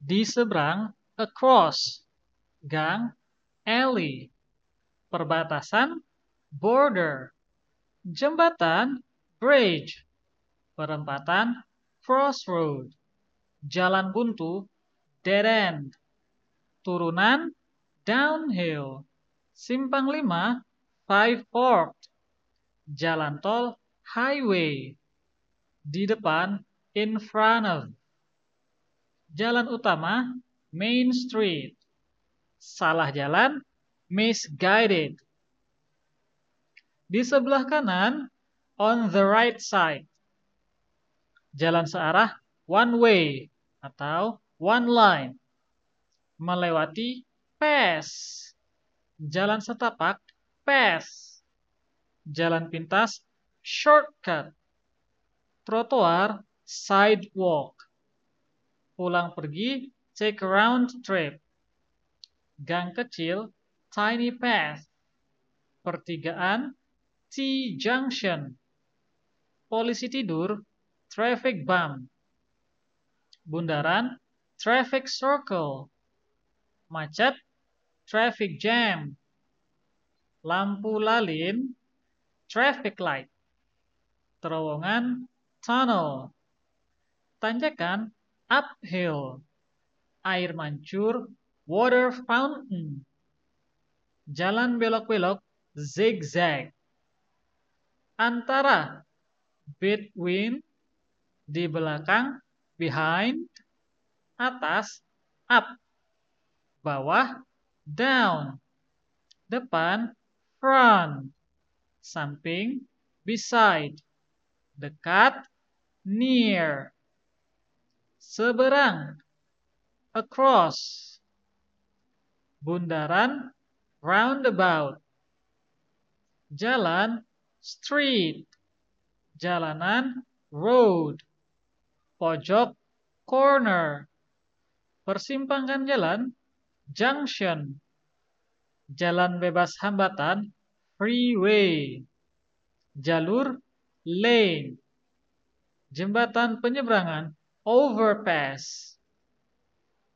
di seberang, across, gang, alley, perbatasan, border, jembatan, bridge, perempatan, crossroad, jalan buntu, dead end, turunan, downhill, simpang lima, five forked, jalan tol, highway, di depan, in front of, jalan utama, main street, salah jalan, misguided, di sebelah kanan, on the right side, jalan searah, one way, atau one line, melewati pass, jalan setapak pass, jalan pintas shortcut, trotoar sidewalk, pulang pergi take a round trip, gang kecil tiny path, pertigaan T-junction, polisi tidur traffic bump, bundaran traffic circle, macet, traffic jam, lampu lalin, traffic light, terowongan, tunnel, tanjakan, uphill, air mancur, water fountain, jalan belok-belok, zigzag, antara, between, di belakang, behind, atas, up, bawah, down, depan, front, samping, beside, dekat, near, seberang, across, bundaran, roundabout, jalan, street, jalanan, road, pojok, corner, persimpangan jalan, junction, jalan bebas hambatan, freeway, jalur, lane, jembatan penyeberangan, overpass,